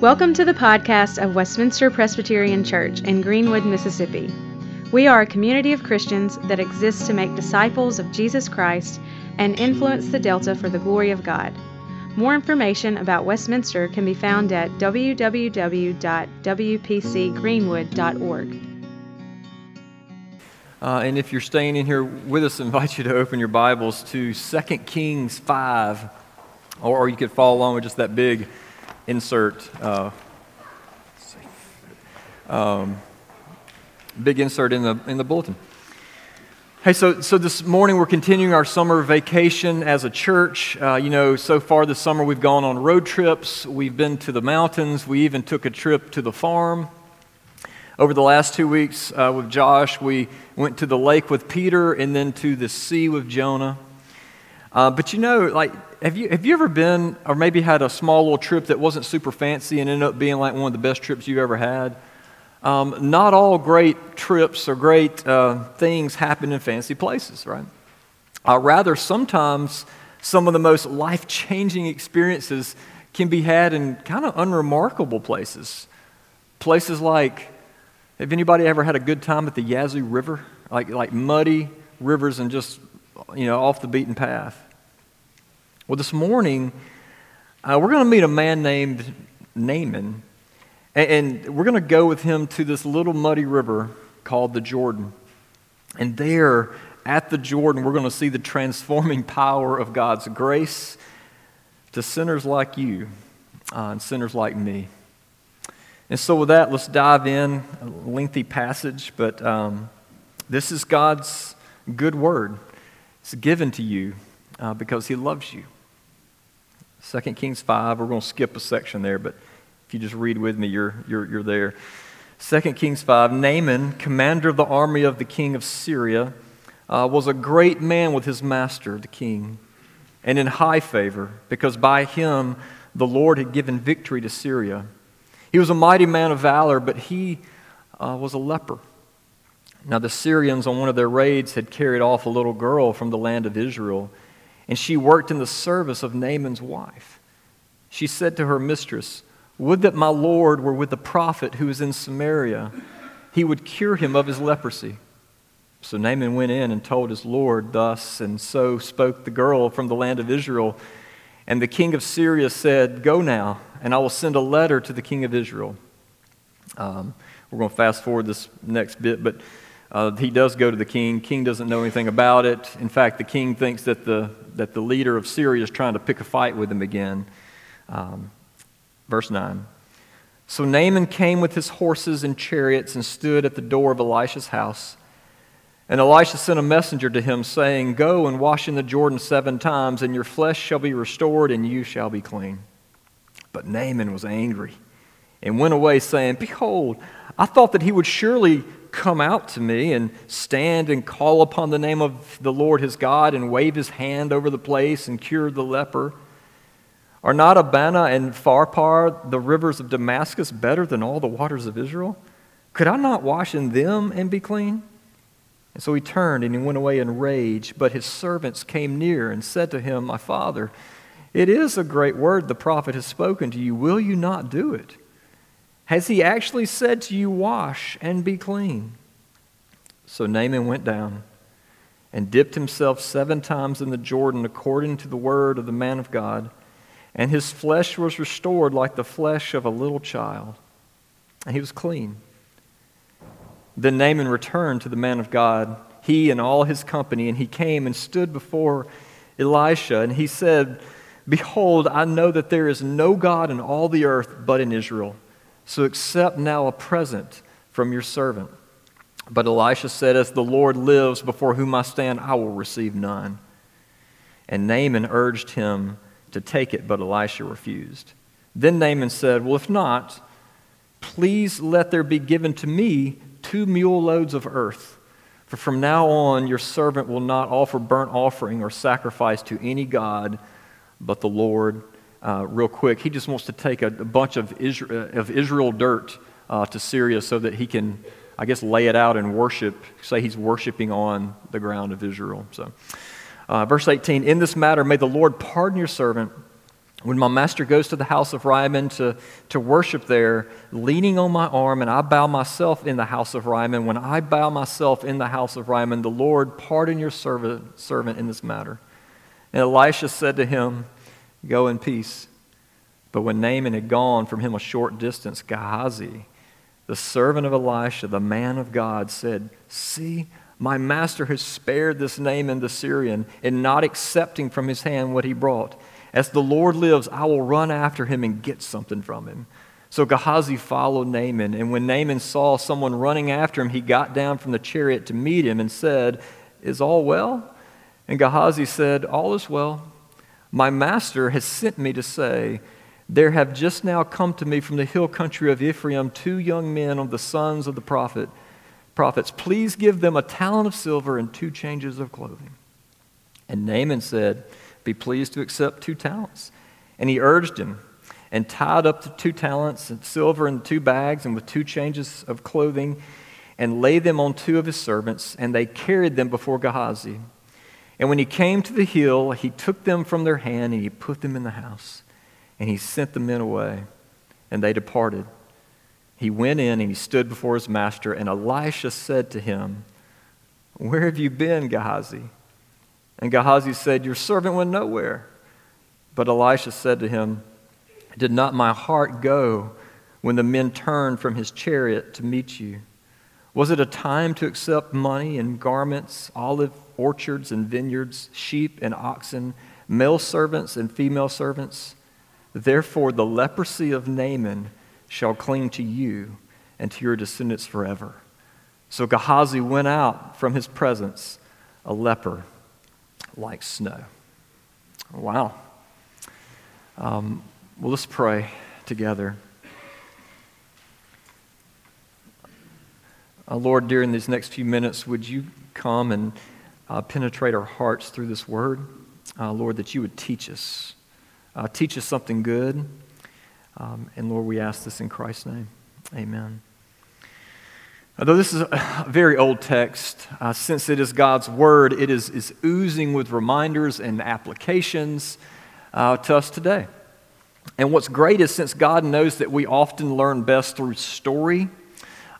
Welcome to the podcast of Westminster Presbyterian Church in Greenwood, Mississippi. We are a community of Christians that exists to make disciples of Jesus Christ and influence the Delta for the glory of God. More information about Westminster can be found at www.wpcgreenwood.org. Uh, and if you're staying in here with us, I invite you to open your Bibles to 2 Kings 5, or, or you could follow along with just that big insert. Uh, um, big insert in the, in the bulletin. Hey, so, so this morning we're continuing our summer vacation as a church. Uh, you know, so far this summer we've gone on road trips, we've been to the mountains, we even took a trip to the farm. Over the last two weeks uh, with Josh, we went to the lake with Peter and then to the sea with Jonah. Uh, but you know, like, have you, have you ever been, or maybe had a small little trip that wasn't super fancy and ended up being like one of the best trips you've ever had? Um, not all great trips or great uh, things happen in fancy places, right? Uh, rather, sometimes some of the most life changing experiences can be had in kind of unremarkable places. Places like have anybody ever had a good time at the Yazoo River? Like, like muddy rivers and just, you know, off the beaten path. Well, this morning, uh, we're going to meet a man named Naaman. And, and we're going to go with him to this little muddy river called the Jordan. And there, at the Jordan, we're going to see the transforming power of God's grace to sinners like you uh, and sinners like me. And so, with that, let's dive in. A lengthy passage, but um, this is God's good word. It's given to you uh, because He loves you. 2 Kings 5, we're going to skip a section there, but if you just read with me, you're, you're, you're there. 2 Kings 5 Naaman, commander of the army of the king of Syria, uh, was a great man with his master, the king, and in high favor, because by him the Lord had given victory to Syria. He was a mighty man of valor, but he uh, was a leper. Now, the Syrians, on one of their raids, had carried off a little girl from the land of Israel, and she worked in the service of Naaman's wife. She said to her mistress, Would that my Lord were with the prophet who is in Samaria. He would cure him of his leprosy. So Naaman went in and told his Lord thus, and so spoke the girl from the land of Israel. And the king of Syria said, Go now and I will send a letter to the king of Israel. Um, we're going to fast forward this next bit, but uh, he does go to the king. King doesn't know anything about it. In fact, the king thinks that the, that the leader of Syria is trying to pick a fight with him again. Um, verse 9. So Naaman came with his horses and chariots and stood at the door of Elisha's house. And Elisha sent a messenger to him, saying, Go and wash in the Jordan seven times, and your flesh shall be restored, and you shall be clean. But Naaman was angry and went away, saying, Behold, I thought that he would surely come out to me and stand and call upon the name of the Lord his God and wave his hand over the place and cure the leper. Are not Abana and Pharpar, the rivers of Damascus, better than all the waters of Israel? Could I not wash in them and be clean? And so he turned and he went away in rage. But his servants came near and said to him, My father, it is a great word the prophet has spoken to you. Will you not do it? Has he actually said to you, Wash and be clean? So Naaman went down and dipped himself seven times in the Jordan according to the word of the man of God, and his flesh was restored like the flesh of a little child, and he was clean. Then Naaman returned to the man of God, he and all his company, and he came and stood before Elisha, and he said, Behold, I know that there is no God in all the earth but in Israel. So accept now a present from your servant. But Elisha said, As the Lord lives before whom I stand, I will receive none. And Naaman urged him to take it, but Elisha refused. Then Naaman said, Well, if not, please let there be given to me two mule loads of earth. For from now on, your servant will not offer burnt offering or sacrifice to any God but the Lord, uh, real quick, he just wants to take a, a bunch of Israel, of Israel dirt uh, to Syria so that he can, I guess, lay it out and worship, say he's worshiping on the ground of Israel. So, uh, verse 18 In this matter, may the Lord pardon your servant When my master goes to the house of Rimmon to, to worship there, leaning on my arm, and I bow myself in the house of Rimmon, when I bow myself in the house of Rimmon, the Lord pardon your servant, servant in this matter. And Elisha said to him, Go in peace. But when Naaman had gone from him a short distance, Gehazi, the servant of Elisha, the man of God, said, See, my master has spared this Naaman the Syrian in not accepting from his hand what he brought. As the Lord lives, I will run after him and get something from him. So Gehazi followed Naaman, and when Naaman saw someone running after him, he got down from the chariot to meet him and said, Is all well? And Gehazi said, All is well. My master has sent me to say, There have just now come to me from the hill country of Ephraim two young men of the sons of the prophet, prophets. Please give them a talent of silver and two changes of clothing. And Naaman said, be pleased to accept two talents. And he urged him and tied up the two talents and silver in two bags and with two changes of clothing and laid them on two of his servants, and they carried them before Gehazi. And when he came to the hill, he took them from their hand and he put them in the house. And he sent the men away, and they departed. He went in and he stood before his master, and Elisha said to him, Where have you been, Gehazi? And Gehazi said, Your servant went nowhere. But Elisha said to him, Did not my heart go when the men turned from his chariot to meet you? Was it a time to accept money and garments, olive orchards and vineyards, sheep and oxen, male servants and female servants? Therefore, the leprosy of Naaman shall cling to you and to your descendants forever. So Gehazi went out from his presence, a leper like snow. Wow. Um, well, let's pray together. Uh, Lord, during these next few minutes, would you come and uh, penetrate our hearts through this word? Uh, Lord, that you would teach us. Uh, teach us something good. Um, and Lord, we ask this in Christ's name. Amen. Although this is a very old text, uh, since it is God's word, it is, is oozing with reminders and applications uh, to us today. And what's great is since God knows that we often learn best through story,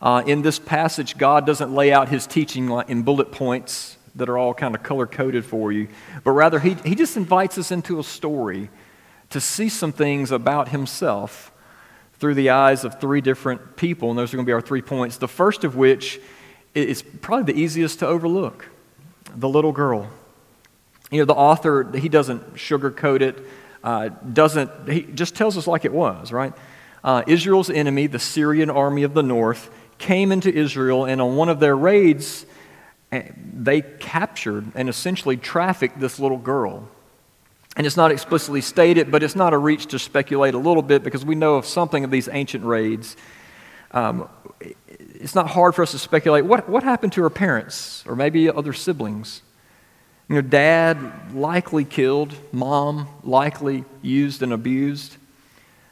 uh, in this passage, God doesn't lay out his teaching in bullet points that are all kind of color coded for you, but rather he, he just invites us into a story to see some things about himself through the eyes of three different people, and those are going to be our three points. The first of which is probably the easiest to overlook the little girl. You know, the author, he doesn't sugarcoat it, uh, doesn't, he just tells us like it was, right? Uh, Israel's enemy, the Syrian army of the north, came into Israel, and on one of their raids, eh, they captured and essentially trafficked this little girl. And it's not explicitly stated, but it's not a reach to speculate a little bit because we know of something of these ancient raids. Um, it's not hard for us to speculate what, what happened to her parents or maybe other siblings. You know, dad likely killed, mom likely used and abused.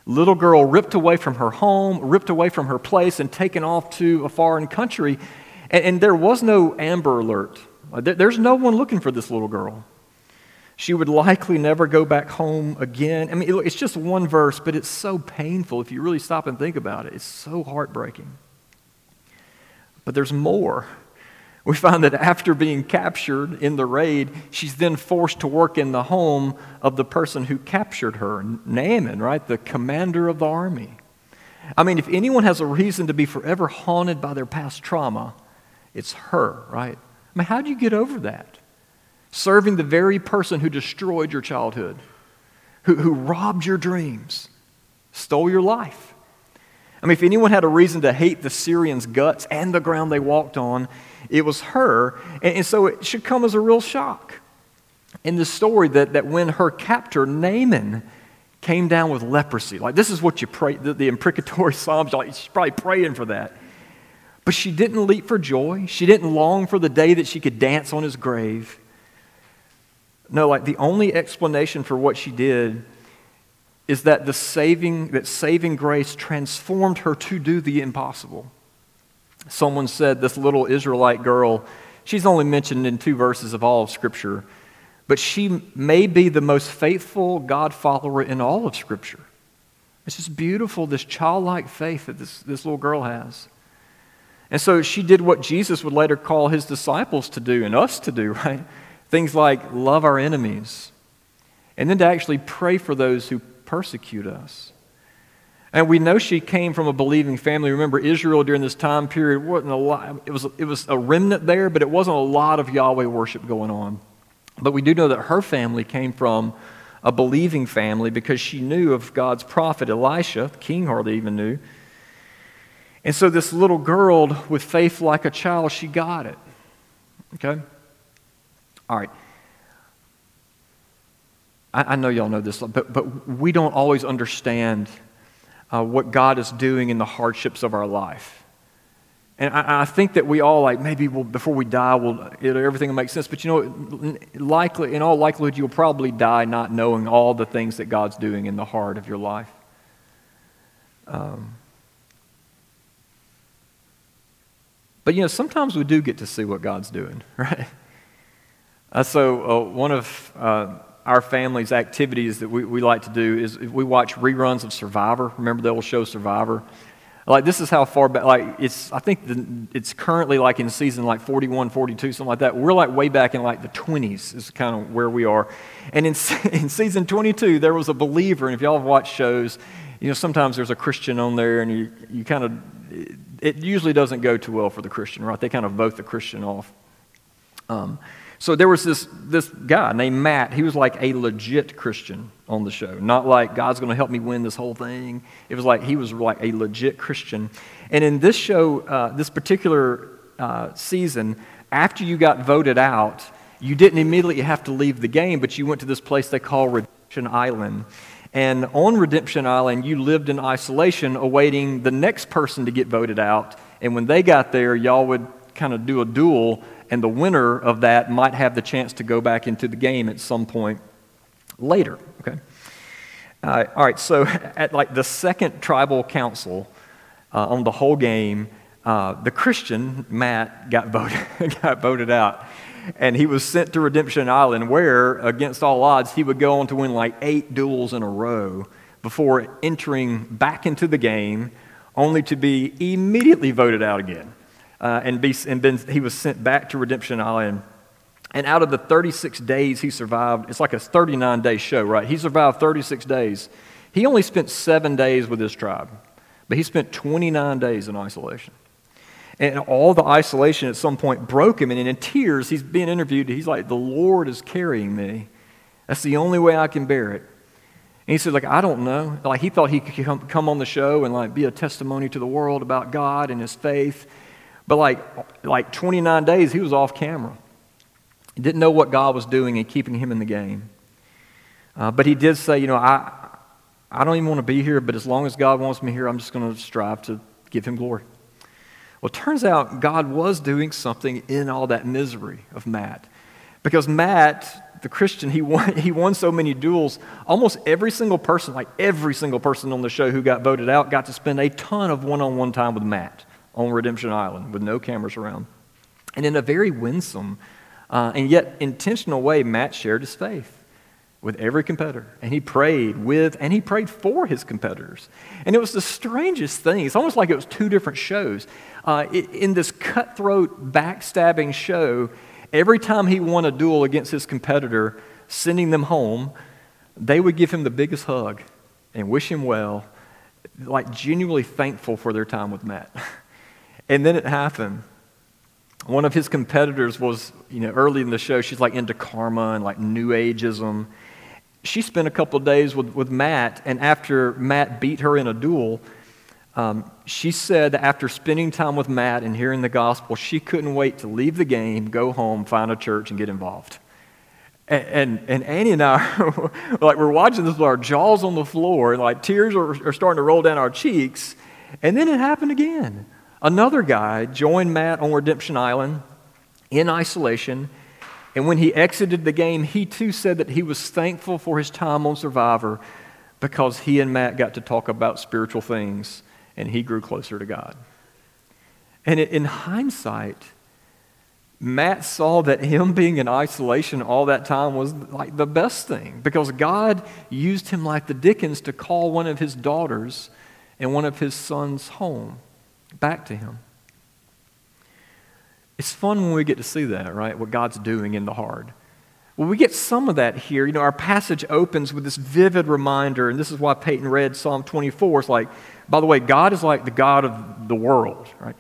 Little girl ripped away from her home, ripped away from her place, and taken off to a foreign country. And, and there was no Amber Alert. Uh, there's no one looking for this little girl. She would likely never go back home again. I mean, it's just one verse, but it's so painful if you really stop and think about it. It's so heartbreaking. But there's more. We find that after being captured in the raid, she's then forced to work in the home of the person who captured her, Naaman, right? The commander of the army. I mean, if anyone has a reason to be forever haunted by their past trauma, it's her, right? I mean, how do you get over that? serving the very person who destroyed your childhood, who, who robbed your dreams, stole your life. I mean, if anyone had a reason to hate the Syrians' guts and the ground they walked on, it was her. And, and so it should come as a real shock in the story that, that when her captor, Naaman, came down with leprosy, like this is what you pray, the, the imprecatory Psalms, like she's probably praying for that. But she didn't leap for joy. She didn't long for the day that she could dance on his grave. No, like the only explanation for what she did is that the saving that saving grace transformed her to do the impossible. Someone said this little Israelite girl, she's only mentioned in two verses of all of Scripture, but she may be the most faithful God follower in all of Scripture. It's just beautiful, this childlike faith that this, this little girl has. And so she did what Jesus would later call his disciples to do and us to do, right? Things like love our enemies, and then to actually pray for those who persecute us. And we know she came from a believing family. Remember, Israel during this time period wasn't a lot, it was, it was a remnant there, but it wasn't a lot of Yahweh worship going on. But we do know that her family came from a believing family because she knew of God's prophet Elisha. The king hardly even knew. And so, this little girl with faith like a child, she got it. Okay? All right. I, I know y'all know this, but, but we don't always understand uh, what God is doing in the hardships of our life. And I, I, think that we all like maybe we'll, before we die, we'll, everything will make sense. But you know, likely in all likelihood, you'll probably die not knowing all the things that God's doing in the heart of your life. Um, but you know, sometimes we do get to see what God's doing, right? Uh, so uh, one of uh, our family's activities that we, we like to do is we watch reruns of Survivor. Remember the old show Survivor? Like, this is how far back, like, it's, I think the, it's currently like in season like 41, 42, something like that. We're like way back in like the 20s, is kind of where we are. And in, in season 22, there was a believer, and if y'all have watched shows, you know, sometimes there's a Christian on there, and you, you kind of, it usually doesn't go too well for the Christian, right? They kind of vote the Christian off. Um, so there was this, this guy named Matt. He was like a legit Christian on the show. Not like God's going to help me win this whole thing. It was like he was like a legit Christian. And in this show, uh, this particular uh, season, after you got voted out, you didn't immediately have to leave the game, but you went to this place they call Redemption Island. And on Redemption Island, you lived in isolation, awaiting the next person to get voted out. And when they got there, y'all would kind of do a duel and the winner of that might have the chance to go back into the game at some point later. Okay. Uh, all right. So at like the second tribal council uh, on the whole game, uh, the Christian Matt got voted got voted out, and he was sent to Redemption Island, where against all odds he would go on to win like eight duels in a row before entering back into the game, only to be immediately voted out again uh, and, be, and been, he was sent back to Redemption Island. And out of the 36 days he survived, it's like a 39 day show, right? He survived 36 days. He only spent seven days with his tribe, but he spent 29 days in isolation. And all the isolation at some point broke him. And in tears, he's being interviewed. He's like, The Lord is carrying me. That's the only way I can bear it. And he said, like, I don't know. Like, he thought he could come, come on the show and, like, be a testimony to the world about God and his faith. But like, like 29 days, he was off camera. He didn't know what God was doing and keeping him in the game. Uh, but he did say, you know, I, I don't even want to be here, but as long as God wants me here, I'm just going to strive to give him glory. Well, it turns out God was doing something in all that misery of Matt. Because Matt, the Christian, he won, he won so many duels. Almost every single person, like every single person on the show who got voted out, got to spend a ton of one on one time with Matt on Redemption Island with no cameras around. And in a very winsome uh, and yet intentional way, Matt shared his faith with every competitor. And he prayed with and he prayed for his competitors. And it was the strangest thing. It's almost like it was two different shows. Uh, it, in this cutthroat, backstabbing show, every time he won a duel against his competitor, sending them home, they would give him the biggest hug and wish him well, like genuinely thankful for their time with Matt. And then it happened. One of his competitors was, you know, early in the show, she's like into karma and like new ageism. She spent a couple days with, with Matt, and after Matt beat her in a duel, um, she said that after spending time with Matt and hearing the gospel, she couldn't wait to leave the game, go home, find a church, and get involved. And, and, and Annie and I, like, we're watching this with our jaws on the floor, and like tears are, are starting to roll down our cheeks. And then it happened again. Another guy joined Matt on Redemption Island in isolation. And when he exited the game, he too said that he was thankful for his time on Survivor because he and Matt got to talk about spiritual things and he grew closer to God. And in hindsight, Matt saw that him being in isolation all that time was like the best thing because God used him like the Dickens to call one of his daughters and one of his sons home back to him. It's fun when we get to see that, right? What God's doing in the hard. Well, we get some of that here. You know, our passage opens with this vivid reminder, and this is why Peyton read Psalm 24. It's like, by the way, God is like the God of the world, right?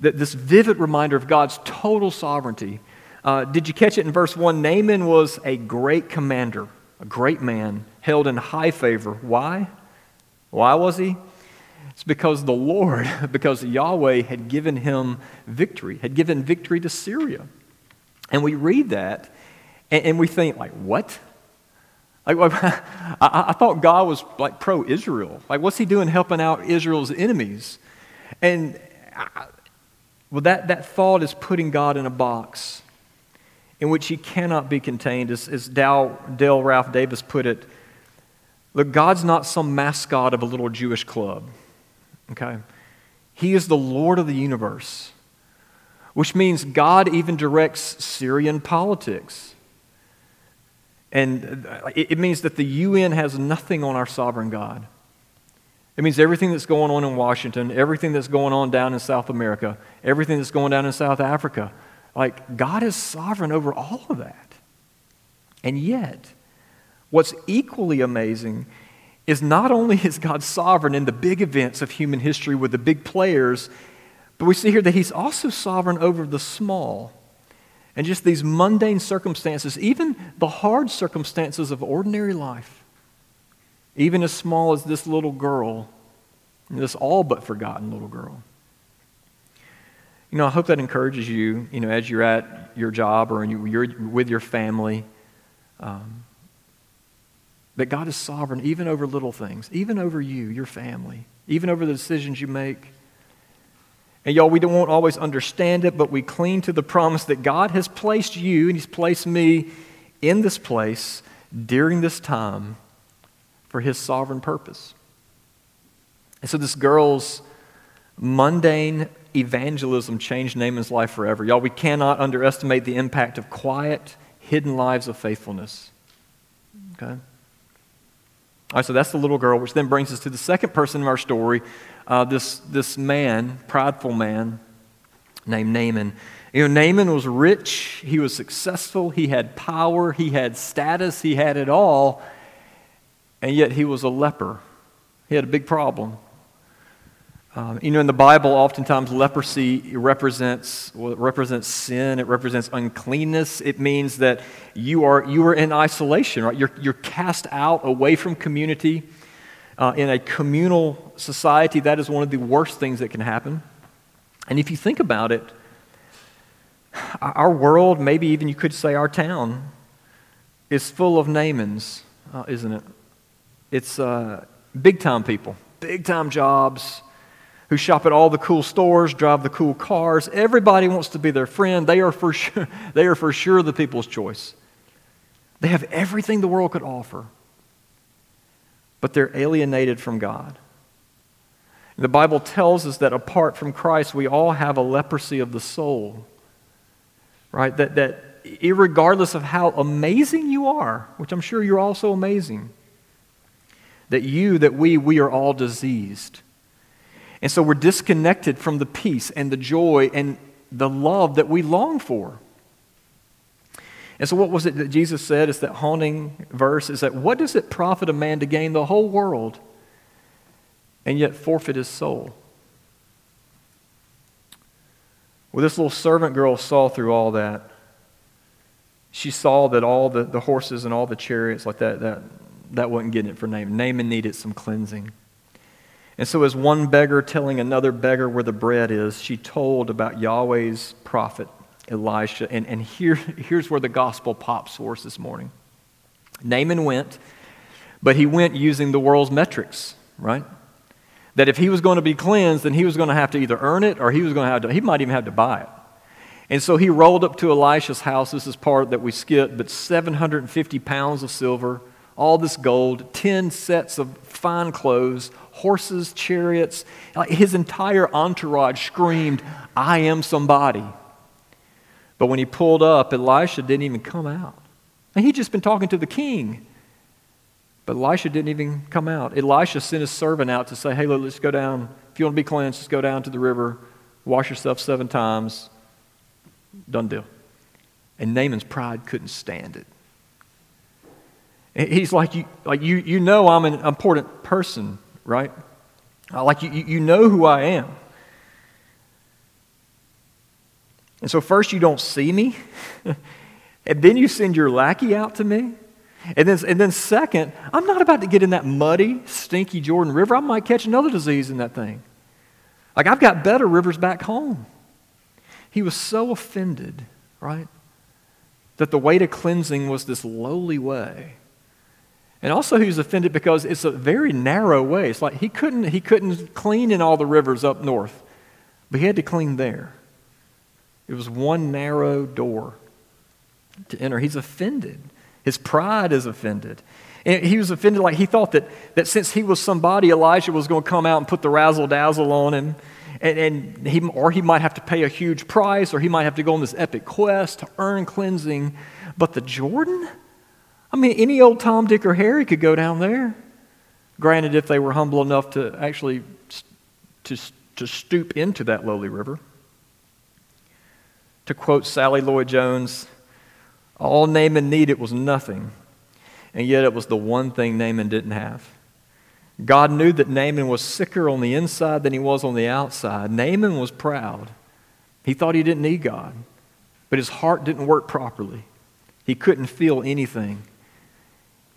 That this vivid reminder of God's total sovereignty. Uh, did you catch it in verse 1? Naaman was a great commander, a great man, held in high favor. Why? Why was he? It's because the Lord, because Yahweh had given him victory, had given victory to Syria. And we read that and, and we think, like, what? Like, I, I thought God was like pro Israel. Like, what's he doing helping out Israel's enemies? And I, well, that, that thought is putting God in a box in which he cannot be contained. As, as Dale, Dale Ralph Davis put it, look, God's not some mascot of a little Jewish club. Okay? He is the Lord of the universe, which means God even directs Syrian politics. And it means that the UN has nothing on our sovereign God. It means everything that's going on in Washington, everything that's going on down in South America, everything that's going down in South Africa. Like, God is sovereign over all of that. And yet, what's equally amazing is not only is God sovereign in the big events of human history with the big players, but we see here that He's also sovereign over the small and just these mundane circumstances, even the hard circumstances of ordinary life, even as small as this little girl, this all but forgotten little girl. You know, I hope that encourages you, you know, as you're at your job or you're with your family. Um, that God is sovereign even over little things, even over you, your family, even over the decisions you make. And y'all, we don't always understand it, but we cling to the promise that God has placed you and He's placed me in this place during this time for His sovereign purpose. And so this girl's mundane evangelism changed Naaman's life forever. Y'all, we cannot underestimate the impact of quiet, hidden lives of faithfulness. Okay? All right, so that's the little girl, which then brings us to the second person in our story, uh, this, this man, prideful man named Naaman. You know, Naaman was rich, he was successful, he had power, he had status, he had it all, and yet he was a leper. He had a big problem. Um, you know, in the Bible, oftentimes leprosy represents well, represents sin. It represents uncleanness. It means that you are you are in isolation, right? You're you're cast out away from community. Uh, in a communal society, that is one of the worst things that can happen. And if you think about it, our world, maybe even you could say our town, is full of Naamans, uh, isn't it? It's uh, big time people, big time jobs who shop at all the cool stores, drive the cool cars. Everybody wants to be their friend. They are for sure, they are for sure the people's choice. They have everything the world could offer, but they're alienated from God. The Bible tells us that apart from Christ, we all have a leprosy of the soul, right? That, that regardless of how amazing you are, which I'm sure you're also amazing, that you, that we, we are all diseased. And so we're disconnected from the peace and the joy and the love that we long for. And so, what was it that Jesus said? Is that haunting verse? Is that what does it profit a man to gain the whole world and yet forfeit his soul? Well, this little servant girl saw through all that. She saw that all the, the horses and all the chariots like that, that, that wasn't getting it for Naaman. Naaman needed some cleansing. And so, as one beggar telling another beggar where the bread is, she told about Yahweh's prophet, Elisha. And, and here, here's where the gospel pops for us this morning. Naaman went, but he went using the world's metrics, right? That if he was going to be cleansed, then he was going to have to either earn it or he was going to have to, he might even have to buy it. And so he rolled up to Elisha's house. This is part that we skipped, but 750 pounds of silver, all this gold, 10 sets of fine clothes, horses, chariots. His entire entourage screamed, I am somebody. But when he pulled up, Elisha didn't even come out. And he'd just been talking to the king. But Elisha didn't even come out. Elisha sent his servant out to say, Hey, look, let's go down. If you want to be cleansed, just go down to the river, wash yourself seven times. Done deal. And Naaman's pride couldn't stand it. He's like, you, like you, you know I'm an important person, right? Uh, like you, you know who I am. And so, first, you don't see me, and then you send your lackey out to me. And then, and then, second, I'm not about to get in that muddy, stinky Jordan River. I might catch another disease in that thing. Like, I've got better rivers back home. He was so offended, right, that the way to cleansing was this lowly way. And also, he was offended because it's a very narrow way. It's like he couldn't, he couldn't clean in all the rivers up north, but he had to clean there. It was one narrow door to enter. He's offended. His pride is offended. And he was offended like he thought that, that since he was somebody, Elijah was going to come out and put the razzle dazzle on him. And, and he, or he might have to pay a huge price, or he might have to go on this epic quest to earn cleansing. But the Jordan? I mean, any old Tom, Dick, or Harry could go down there. Granted, if they were humble enough to actually to, to stoop into that lowly river. To quote Sally Lloyd Jones, all Naaman needed was nothing, and yet it was the one thing Naaman didn't have. God knew that Naaman was sicker on the inside than he was on the outside. Naaman was proud. He thought he didn't need God, but his heart didn't work properly. He couldn't feel anything.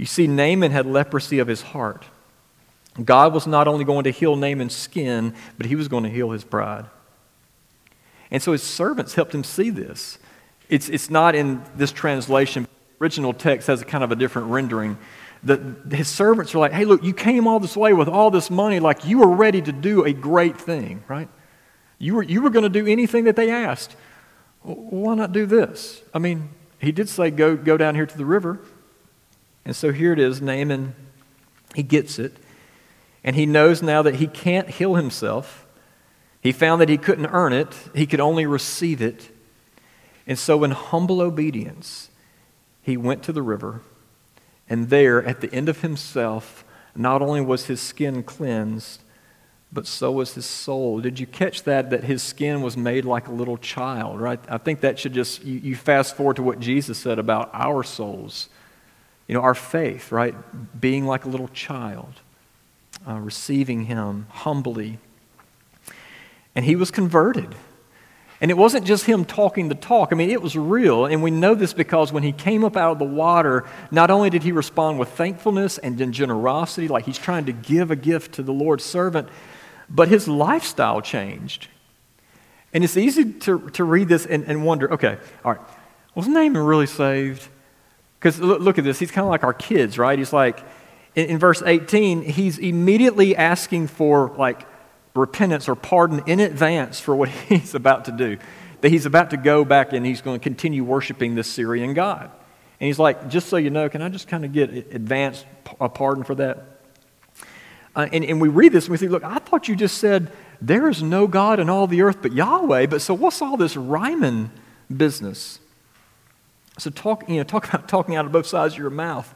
You see, Naaman had leprosy of his heart. God was not only going to heal Naaman's skin, but he was going to heal his pride. And so his servants helped him see this. It's, it's not in this translation. The original text has a kind of a different rendering. The, his servants are like, hey, look, you came all this way with all this money, like you were ready to do a great thing, right? You were, you were going to do anything that they asked. why not do this? I mean, he did say, go, go down here to the river. And so here it is Naaman, he gets it. And he knows now that he can't heal himself. He found that he couldn't earn it, he could only receive it. And so, in humble obedience, he went to the river. And there, at the end of himself, not only was his skin cleansed, but so was his soul. Did you catch that? That his skin was made like a little child, right? I think that should just, you, you fast forward to what Jesus said about our souls. You know, our faith, right? Being like a little child, uh, receiving him humbly and he was converted. And it wasn't just him talking the talk. I mean, it was real. And we know this because when he came up out of the water, not only did he respond with thankfulness and generosity, like he's trying to give a gift to the Lord's servant, but his lifestyle changed. And it's easy to, to read this and, and wonder okay, all right, was Naaman really saved? Because look, look, at this. He's kind of like our kids, right? He's like, in, in verse 18, he's immediately asking for, like, repentance or pardon in advance for what he's about to do. That he's about to go back and he's going to continue worshiping this Syrian God. And he's like, just so you know, can I just kind of get advanced a pardon for that? Uh, and, and we read this and we think, look, I thought you just said there is no God in all the earth but Yahweh. But so what's all this Rimmon business? So talk, you know, talk about talking out of both sides of your mouth.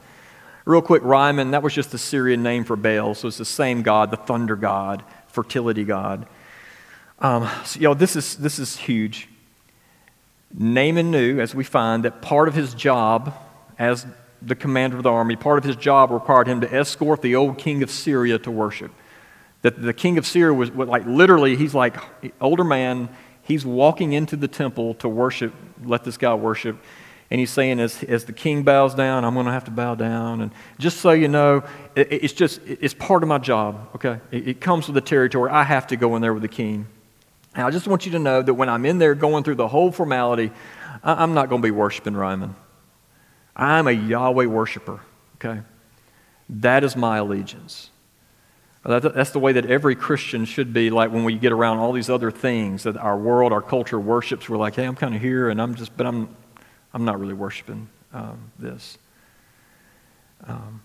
Real quick, Rimmon, that was just the Syrian name for Baal. So it's the same God, the thunder God fertility God. Um, so, you know, this is, this is huge. Naaman knew, as we find, that part of his job as the commander of the army, part of his job required him to escort the old king of Syria to worship. That the king of Syria was like literally, he's like older man, he's walking into the temple to worship, let this guy worship. And he's saying, as, as the king bows down, I'm going to have to bow down. And just so you know, it, it's just, it's part of my job, okay? It, it comes with the territory. I have to go in there with the king. And I just want you to know that when I'm in there going through the whole formality, I, am not going to be worshiping Rimmon. I'm a Yahweh worshiper, okay? That is my allegiance. That's the way that every Christian should be like when we get around all these other things that our world, our culture worships. We're like, hey, I'm kind of here and I'm just, but I'm, I'm not really worshiping um, this. Um,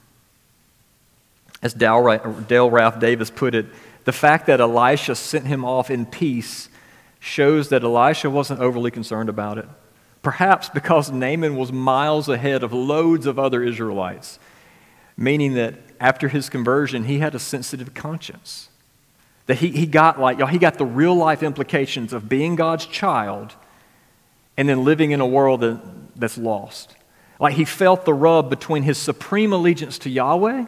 as Dale, Ralph Davis put it, the fact that Elisha sent him off in peace shows that Elisha wasn't overly concerned about it. Perhaps because Naaman was miles ahead of loads of other Israelites, meaning that after his conversion, he had a sensitive conscience. That he, he got like, y'all, he got the real life implications of being God's child and then living in a world that, that's lost. Like he felt the rub between his supreme allegiance to Yahweh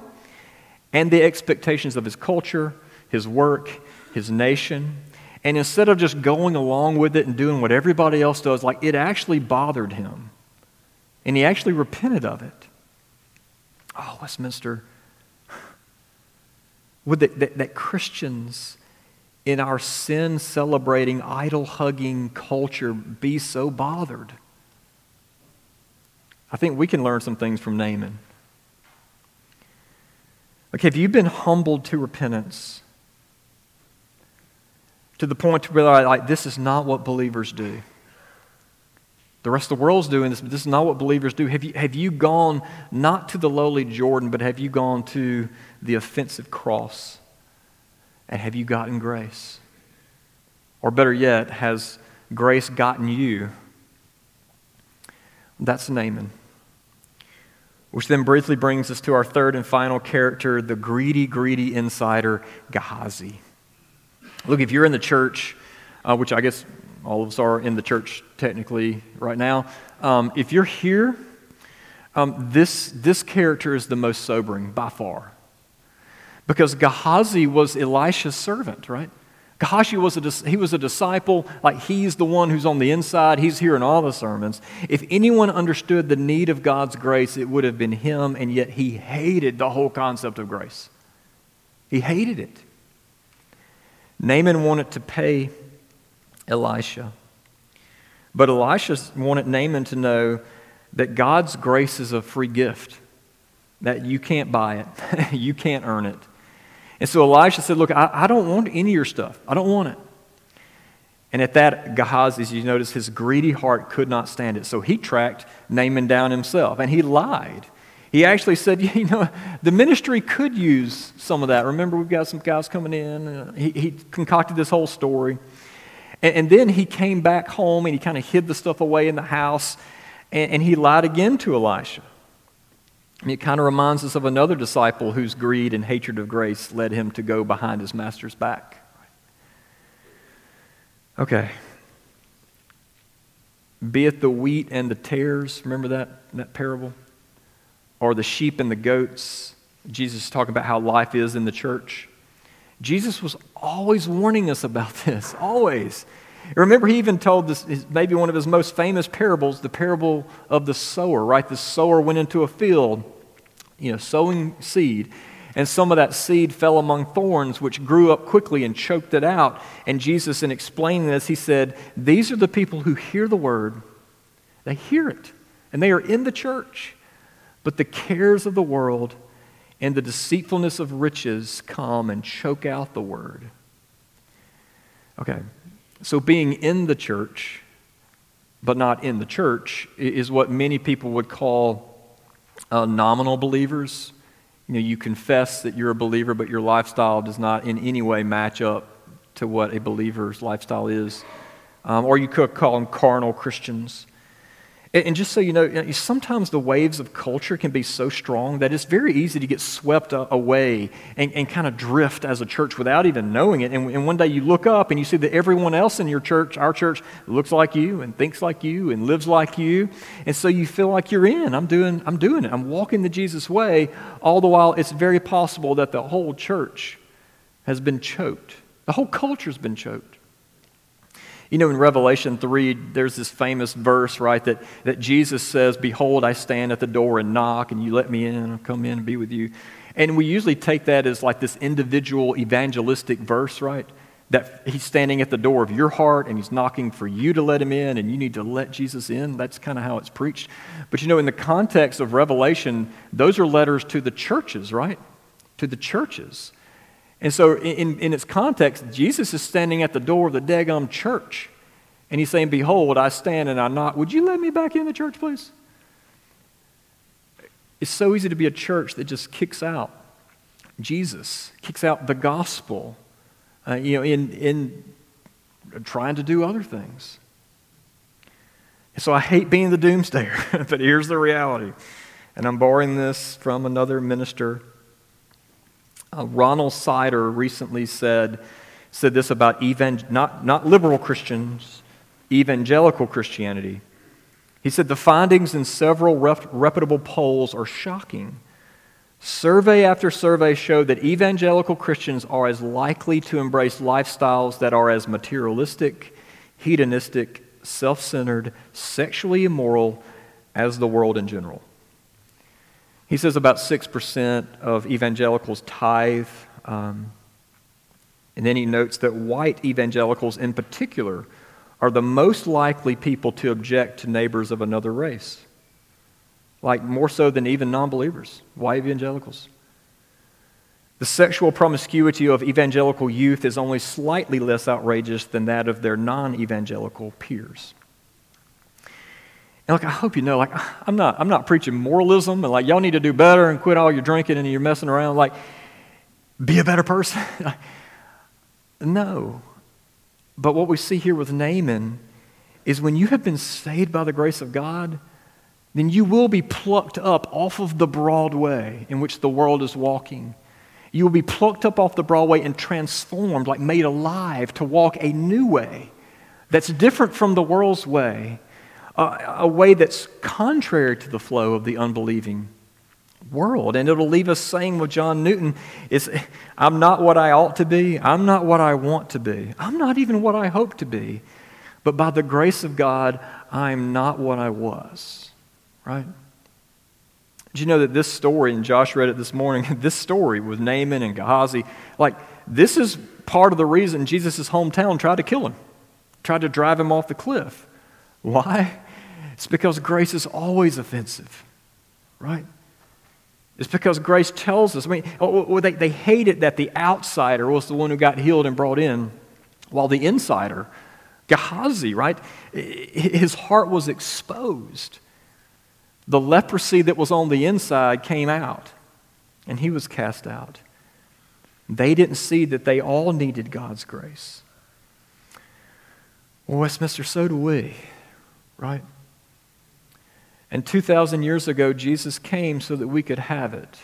and the expectations of his culture, his work, his nation. And instead of just going along with it and doing what everybody else does, like it actually bothered him. And he actually repented of it. Oh, Westminster, would that, that, that Christians in our sin celebrating, idol hugging culture be so bothered? I think we can learn some things from Naaman. Okay, have you been humbled to repentance? To the point to realize, like, this is not what believers do. The rest of the world's doing this, but this is not what believers do. Have you, have you gone not to the lowly Jordan, but have you gone to the offensive cross? And have you gotten grace? Or better yet, has grace gotten you? That's Naaman. Which then briefly brings us to our third and final character, the greedy, greedy insider, Gehazi. Look, if you're in the church, uh, which I guess all of us are in the church technically right now, um, if you're here, um, this, this character is the most sobering by far. Because Gehazi was Elisha's servant, right? Gehazi was a, he was a disciple, like he's the one who's on the inside. He's hearing all the sermons. If anyone understood the need of God's grace, it would have been him, and yet he hated the whole concept of grace. He hated it. Naaman wanted to pay Elisha. But Elisha wanted Naaman to know that God's grace is a free gift, that you can't buy it, you can't earn it. And so Elisha said, Look, I, I don't want any of your stuff. I don't want it. And at that, Gehazi, you notice, his greedy heart could not stand it. So he tracked Naaman down himself, and he lied. He actually said, You know, the ministry could use some of that. Remember, we've got some guys coming in. Uh, he, he concocted this whole story. And, and, then he came back home and he kind of hid the stuff away in the house, and, and he lied again to Elisha. It kind of reminds us of another disciple whose greed and hatred of grace led him to go behind his master's back. Okay. Be it the wheat and the tares, remember that, that parable? Or the sheep and the goats. Jesus is talking about how life is in the church. Jesus was always warning us about this, always. Remember, he even told this, maybe one of his most famous parables, the parable of the sower, right? The sower went into a field you know, sowing seed. And some of that seed fell among thorns, which grew up quickly and choked it out. And Jesus, in explaining this, he said, These are the people who hear the word. They hear it, and they are in the church. But the cares of the world and the deceitfulness of riches come and choke out the word. Okay, so being in the church, but not in the church, is what many people would call uh, nominal believers. You know, you confess that you're a believer, but your lifestyle does not in any way match up to what a believer's lifestyle is. Um, or you could call them carnal Christians. And just so you know, sometimes the waves of culture can be so strong that it's very easy to get swept away and, and kind of drift as a church without even knowing it. And, and, one day you look up and you see that everyone else in your church, our church, looks like you and thinks like you and lives like you. And so you feel like you're in. I'm doing, I'm doing it. I'm walking the Jesus way. All the while, it's very possible that the whole church has been choked, the whole culture's been choked. You know, in Revelation 3, there's this famous verse, right, that, that Jesus says, Behold, I stand at the door and knock, and you let me in, and I'll come in and be with you. And we usually take that as like this individual evangelistic verse, right? That he's standing at the door of your heart and he's knocking for you to let him in, and you need to let Jesus in. That's kind of how it's preached. But you know, in the context of Revelation, those are letters to the churches, right? To the churches. And so, in, in its context, Jesus is standing at the door of the Degum church. And he's saying, Behold, I stand and I knock. Would you let me back in the church, please? It's so easy to be a church that just kicks out Jesus, kicks out the gospel, uh, you know, in, in trying to do other things. So I hate being the doomsdayer, but here's the reality. And I'm borrowing this from another minister. Uh, Ronald Sider recently said, said this about not, not liberal Christians, evangelical Christianity. He said the findings in several rep- reputable polls are shocking. Survey after survey showed that evangelical Christians are as likely to embrace lifestyles that are as materialistic, hedonistic, self centered, sexually immoral as the world in general. He says about 6% of evangelicals tithe. Um, and then he notes that white evangelicals in particular are the most likely people to object to neighbors of another race. Like more so than even non believers, white evangelicals. The sexual promiscuity of evangelical youth is only slightly less outrageous than that of their non evangelical peers. And like, I hope you know, like, I'm not, I'm not preaching moralism and like, y'all need to do better and quit all your drinking and you're messing around. Like, be a better person. no. But what we see here with Naaman is when you have been saved by the grace of God, then you will be plucked up off of the broad way in which the world is walking. You will be plucked up off the broad way and transformed, like made alive, to walk a new way that's different from the world's way a, a way that's contrary to the flow of the unbelieving world. And it'll leave us saying with John Newton, is I'm not what I ought to be. I'm not what I want to be. I'm not even what I hope to be. But by the grace of God, I'm not what I was. Right? Did you know that this story, and Josh read it this morning, this story with Naaman and Gehazi, like, this is part of the reason Jesus' hometown tried to kill him, tried to drive him off the cliff. Why? It's because grace is always offensive, right? It's because grace tells us. I mean, oh, oh, they, they hate it that the outsider was the one who got healed and brought in, while the insider, Gehazi, right, his heart was exposed. The leprosy that was on the inside came out, and he was cast out. They didn't see that they all needed God's grace. Well, Westminster, so do we, right? And 2,000 years ago, Jesus came so that we could have it.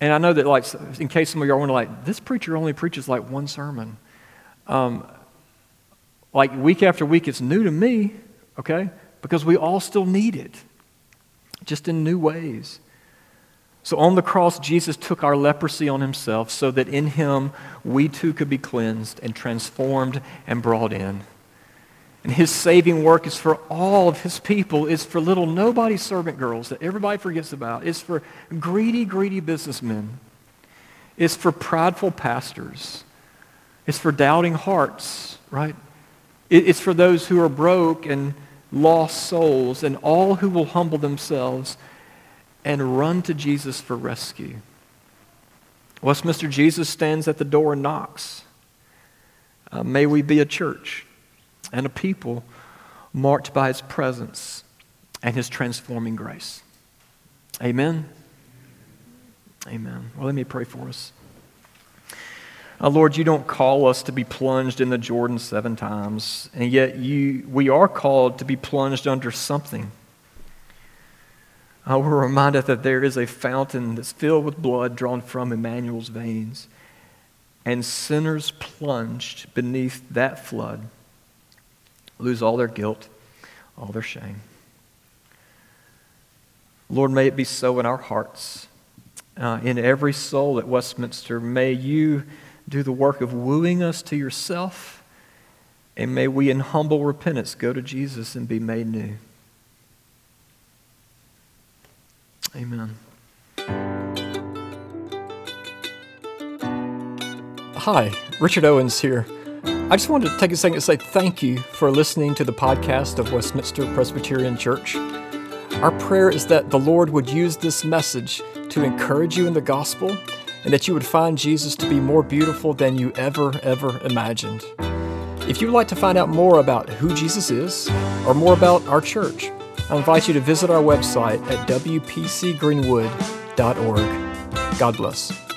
And I know that, like, in case some of you are wondering, like, this preacher only preaches like one sermon. Um, like, week after week, it's new to me, okay? Because we all still need it, just in new ways. So on the cross, Jesus took our leprosy on himself so that in him we too could be cleansed and transformed and brought in. And his saving work is for all of his people. It's for little nobody servant girls that everybody forgets about. It's for greedy, greedy businessmen. It's for prideful pastors. It's for doubting hearts, right? It's for those who are broke and lost souls and all who will humble themselves and run to Jesus for rescue. Westminster Jesus stands at the door and knocks. Uh, may we be a church and a people marked by his presence and his transforming grace. Amen. Amen. Well, let me pray for us. Uh, Lord, you don't call us to be plunged in the Jordan seven times, and yet you, we are called to be plunged under something. Uh, we're reminded that there is a fountain that's filled with blood drawn from Emmanuel's veins, and sinners plunged beneath that flood lose all their guilt, all their shame. Lord, may it be so in our hearts, uh, in every soul at Westminster. May you do the work of wooing us to yourself, and may we, in humble repentance, go to Jesus and be made new. Amen. Hi, Richard Owens here. I just wanted to take a second to say thank you for listening to the podcast of Westminster Presbyterian Church. Our prayer is that the Lord would use this message to encourage you in the gospel and that you would find Jesus to be more beautiful than you ever, ever imagined. If you'd like to find out more about who Jesus is or more about our church, I invite you to visit our website at wpcgreenwood.org. God bless.